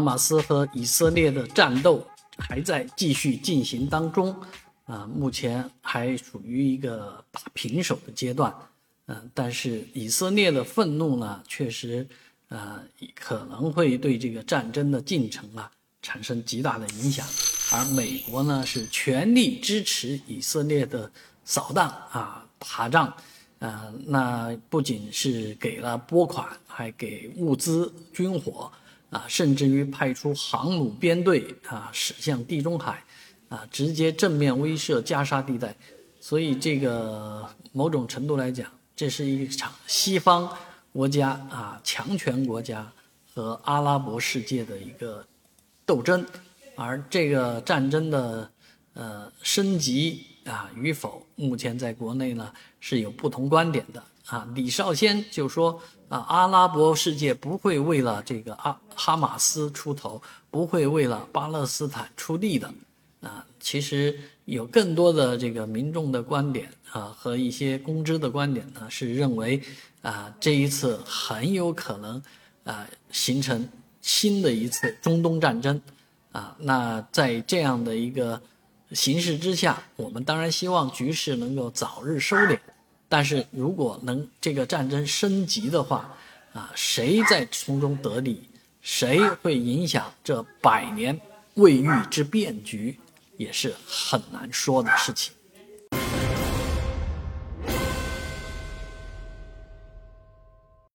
哈马斯和以色列的战斗还在继续进行当中，啊，目前还处于一个打平手的阶段，嗯，但是以色列的愤怒呢，确实，呃，可能会对这个战争的进程啊产生极大的影响，而美国呢是全力支持以色列的扫荡啊打仗，啊，那不仅是给了拨款，还给物资军火。啊，甚至于派出航母编队啊，驶向地中海，啊，直接正面威慑加沙地带。所以，这个某种程度来讲，这是一场西方国家啊，强权国家和阿拉伯世界的一个斗争。而这个战争的呃升级啊与否，目前在国内呢是有不同观点的。啊，李少先就说啊，阿拉伯世界不会为了这个阿哈马斯出头，不会为了巴勒斯坦出力的。啊，其实有更多的这个民众的观点啊，和一些公知的观点呢，是认为啊，这一次很有可能啊，形成新的一次中东战争。啊，那在这样的一个形势之下，我们当然希望局势能够早日收敛。但是如果能这个战争升级的话，啊，谁在从中得利，谁会影响这百年未遇之变局，也是很难说的事情。